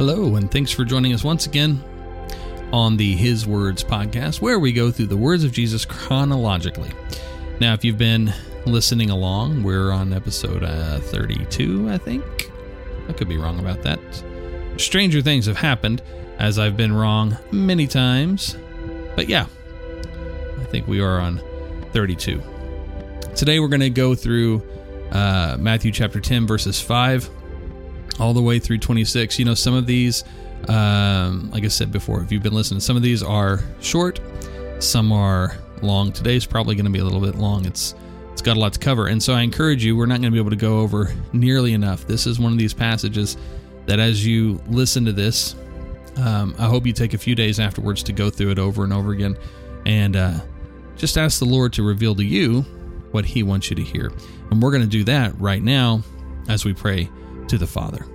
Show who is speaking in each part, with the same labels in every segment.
Speaker 1: Hello, and thanks for joining us once again on the His Words podcast, where we go through the words of Jesus chronologically. Now, if you've been listening along, we're on episode uh, 32, I think. I could be wrong about that. Stranger things have happened, as I've been wrong many times. But yeah, I think we are on 32. Today, we're going to go through uh, Matthew chapter 10, verses 5 all the way through 26. You know, some of these, um, like I said before, if you've been listening, some of these are short, some are long. Today's probably going to be a little bit long. It's it's got a lot to cover, and so I encourage you. We're not going to be able to go over nearly enough. This is one of these passages that, as you listen to this, um, I hope you take a few days afterwards to go through it over and over again, and uh, just ask the Lord to reveal to you what He wants you to hear. And we're going to do that right now as we pray to the Father.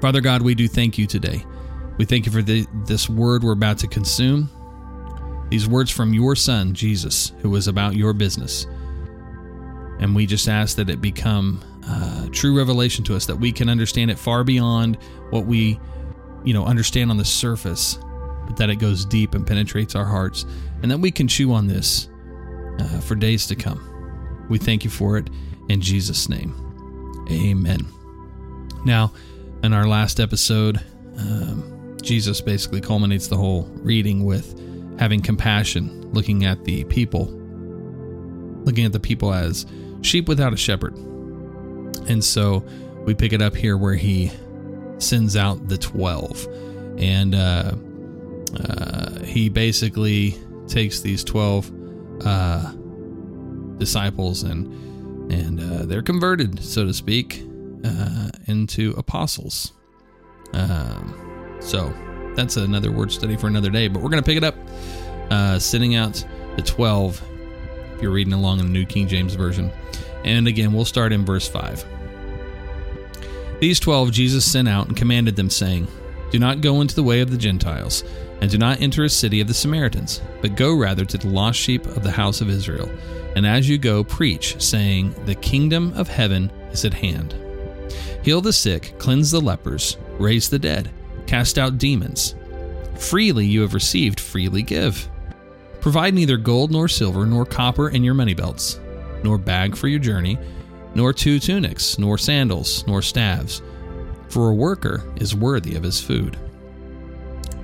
Speaker 1: Father God, we do thank you today. We thank you for the, this word we're about to consume, these words from your Son, Jesus, who was about your business. And we just ask that it become uh, true revelation to us, that we can understand it far beyond what we, you know, understand on the surface, but that it goes deep and penetrates our hearts, and that we can chew on this uh, for days to come. We thank you for it in Jesus' name. Amen. Now, in our last episode, um, Jesus basically culminates the whole reading with having compassion, looking at the people, looking at the people as sheep without a shepherd. And so we pick it up here where he sends out the 12. And uh, uh, he basically takes these 12 uh, disciples and and uh, they're converted, so to speak uh, into apostles. Um, so that's another word study for another day, but we're going to pick it up, uh, sending out the 12, if you're reading along in the New King James Version. And again, we'll start in verse 5. These 12 Jesus sent out and commanded them, saying, Do not go into the way of the Gentiles, and do not enter a city of the Samaritans, but go rather to the lost sheep of the house of Israel. And as you go, preach, saying, The kingdom of heaven is at hand. Heal the sick, cleanse the lepers, raise the dead, cast out demons. Freely you have received, freely give. Provide neither gold nor silver nor copper in your money belts, nor bag for your journey, nor two tunics, nor sandals, nor staves, for a worker is worthy of his food.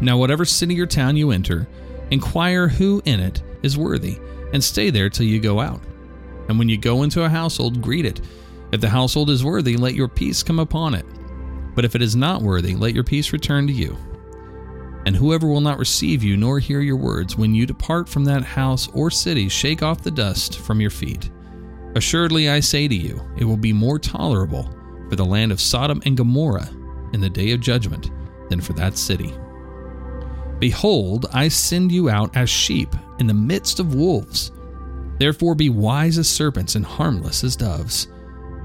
Speaker 1: Now, whatever city or town you enter, inquire who in it is worthy, and stay there till you go out. And when you go into a household, greet it. If the household is worthy, let your peace come upon it. But if it is not worthy, let your peace return to you. And whoever will not receive you nor hear your words, when you depart from that house or city, shake off the dust from your feet. Assuredly, I say to you, it will be more tolerable for the land of Sodom and Gomorrah in the day of judgment than for that city. Behold, I send you out as sheep in the midst of wolves. Therefore, be wise as serpents and harmless as doves.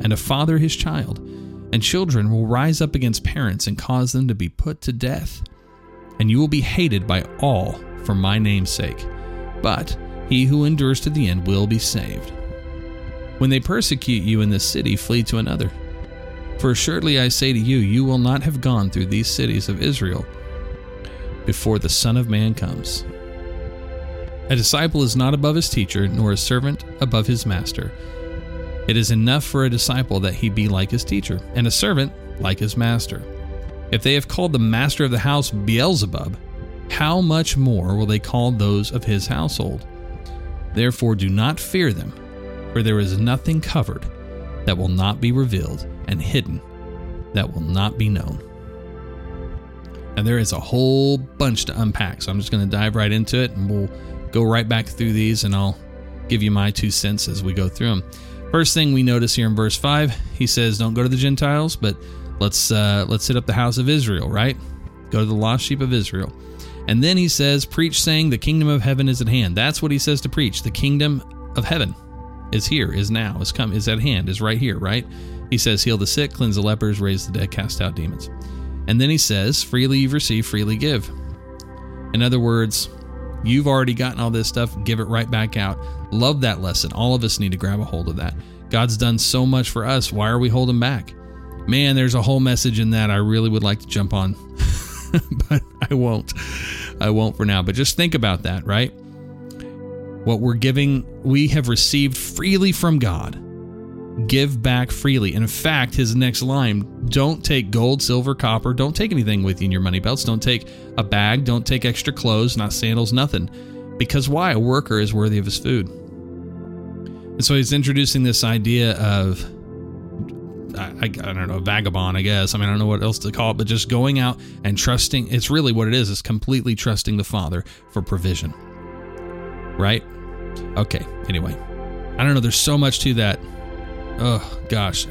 Speaker 1: and a father his child, and children will rise up against parents and cause them to be put to death. And you will be hated by all for my name's sake, but he who endures to the end will be saved. When they persecute you in this city, flee to another. For assuredly I say to you, you will not have gone through these cities of Israel before the Son of Man comes. A disciple is not above his teacher, nor a servant above his master. It is enough for a disciple that he be like his teacher, and a servant like his master. If they have called the master of the house Beelzebub, how much more will they call those of his household? Therefore, do not fear them, for there is nothing covered that will not be revealed, and hidden that will not be known. And there is a whole bunch to unpack, so I'm just going to dive right into it, and we'll go right back through these, and I'll give you my two cents as we go through them. First thing we notice here in verse 5, he says, Don't go to the Gentiles, but let's uh, let's hit up the house of Israel, right? Go to the lost sheep of Israel. And then he says, Preach, saying, The kingdom of heaven is at hand. That's what he says to preach. The kingdom of heaven is here, is now, is come, is at hand, is right here, right? He says, Heal the sick, cleanse the lepers, raise the dead, cast out demons. And then he says, Freely you've received, freely give. In other words, you've already gotten all this stuff, give it right back out. Love that lesson. All of us need to grab a hold of that. God's done so much for us. Why are we holding back? Man, there's a whole message in that I really would like to jump on, but I won't. I won't for now. But just think about that, right? What we're giving, we have received freely from God. Give back freely. In fact, his next line don't take gold, silver, copper. Don't take anything with you in your money belts. Don't take a bag. Don't take extra clothes, not sandals, nothing. Because why? A worker is worthy of his food. And so he's introducing this idea of I, I, don't know, vagabond, I guess. I mean, I don't know what else to call it, but just going out and trusting. It's really what it is. It's completely trusting the Father for provision. Right? Okay. Anyway, I don't know. There's so much to that. Oh, gosh.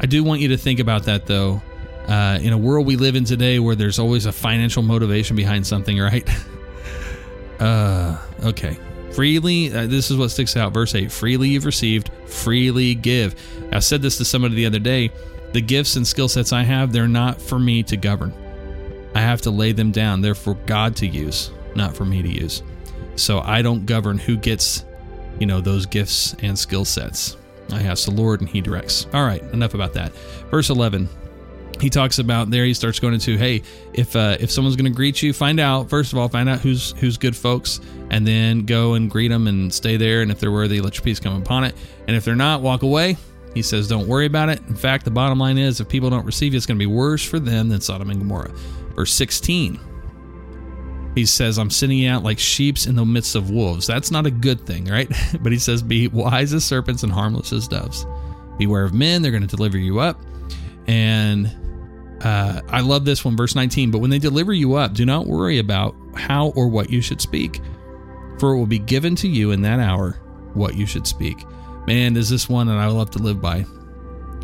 Speaker 1: I do want you to think about that, though. Uh, in a world we live in today where there's always a financial motivation behind something, right? uh, okay. Freely, uh, this is what sticks out. Verse 8 Freely you've received, freely give. I said this to somebody the other day. The gifts and skill sets I have, they're not for me to govern. I have to lay them down. They're for God to use, not for me to use. So I don't govern who gets, you know, those gifts and skill sets. I ask the Lord and He directs. All right, enough about that. Verse 11 he talks about there he starts going into hey if uh, if someone's going to greet you find out first of all find out who's who's good folks and then go and greet them and stay there and if they're worthy let your peace come upon it and if they're not walk away he says don't worry about it in fact the bottom line is if people don't receive you it's going to be worse for them than sodom and gomorrah verse 16 he says i'm sending out like sheeps in the midst of wolves that's not a good thing right but he says be wise as serpents and harmless as doves beware of men they're going to deliver you up and uh, I love this one, verse 19. But when they deliver you up, do not worry about how or what you should speak, for it will be given to you in that hour what you should speak. Man, is this one that I love to live by.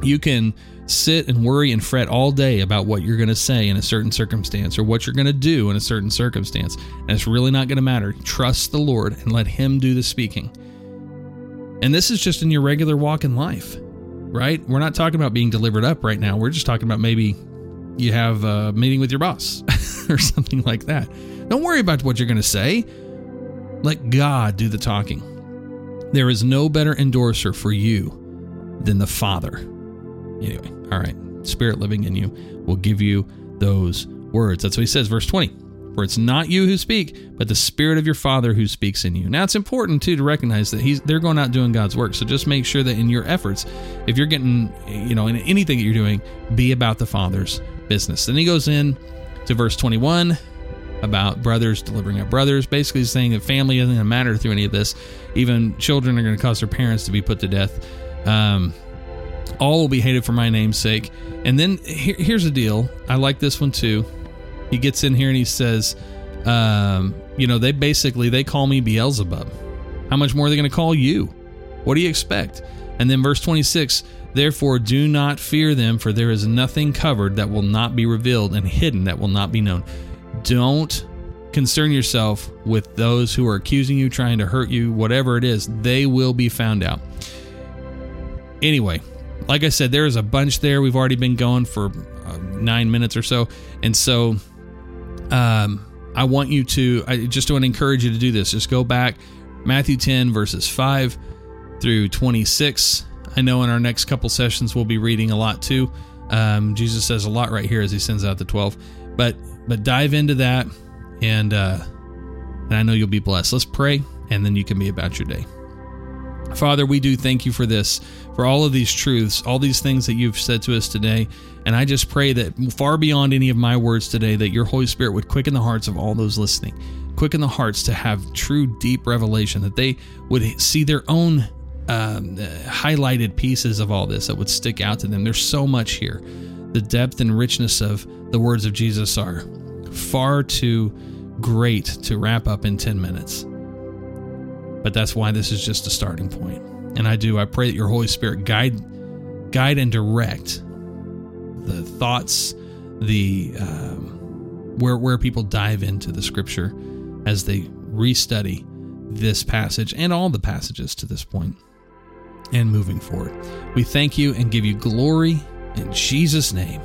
Speaker 1: You can sit and worry and fret all day about what you're going to say in a certain circumstance or what you're going to do in a certain circumstance, and it's really not going to matter. Trust the Lord and let Him do the speaking. And this is just in your regular walk in life, right? We're not talking about being delivered up right now. We're just talking about maybe you have a meeting with your boss or something like that. Don't worry about what you're going to say. Let God do the talking. There is no better endorser for you than the Father. Anyway, all right. Spirit living in you will give you those words. That's what he says, verse 20. For it's not you who speak, but the Spirit of your Father who speaks in you. Now it's important too to recognize that he's they're going out doing God's work. So just make sure that in your efforts, if you're getting, you know, in anything that you're doing, be about the Father's business. Then he goes in to verse 21 about brothers delivering up brothers, basically saying that family isn't going to matter through any of this. Even children are going to cause their parents to be put to death. Um, all will be hated for my name's sake. And then here, here's the deal. I like this one too. He gets in here and he says, um, you know, they basically they call me Beelzebub. How much more are they going to call you? What do you expect? And then verse 26 Therefore, do not fear them, for there is nothing covered that will not be revealed, and hidden that will not be known. Don't concern yourself with those who are accusing you, trying to hurt you, whatever it is, they will be found out. Anyway, like I said, there is a bunch there. We've already been going for uh, nine minutes or so. And so um, I want you to, I just want to encourage you to do this. Just go back, Matthew 10, verses 5 through 26 I know in our next couple sessions we'll be reading a lot too. Um, Jesus says a lot right here as he sends out the 12. But but dive into that and uh, and I know you'll be blessed. Let's pray and then you can be about your day. Father, we do thank you for this, for all of these truths, all these things that you've said to us today. And I just pray that far beyond any of my words today, that your Holy Spirit would quicken the hearts of all those listening, quicken the hearts to have true, deep revelation, that they would see their own um, highlighted pieces of all this that would stick out to them. There's so much here. The depth and richness of the words of Jesus are far too great to wrap up in 10 minutes. But that's why this is just a starting point. And I do, I pray that your Holy Spirit guide, guide and direct the thoughts, the um, where where people dive into the scripture as they restudy this passage and all the passages to this point and moving forward. We thank you and give you glory in Jesus' name.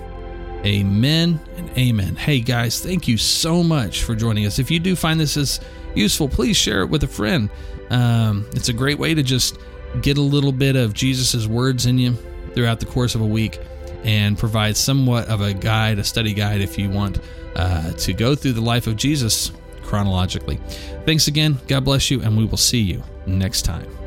Speaker 1: Amen and amen. Hey guys, thank you so much for joining us. If you do find this as useful, please share it with a friend. Um, it's a great way to just get a little bit of Jesus' words in you throughout the course of a week and provide somewhat of a guide, a study guide, if you want uh, to go through the life of Jesus chronologically. Thanks again. God bless you, and we will see you next time.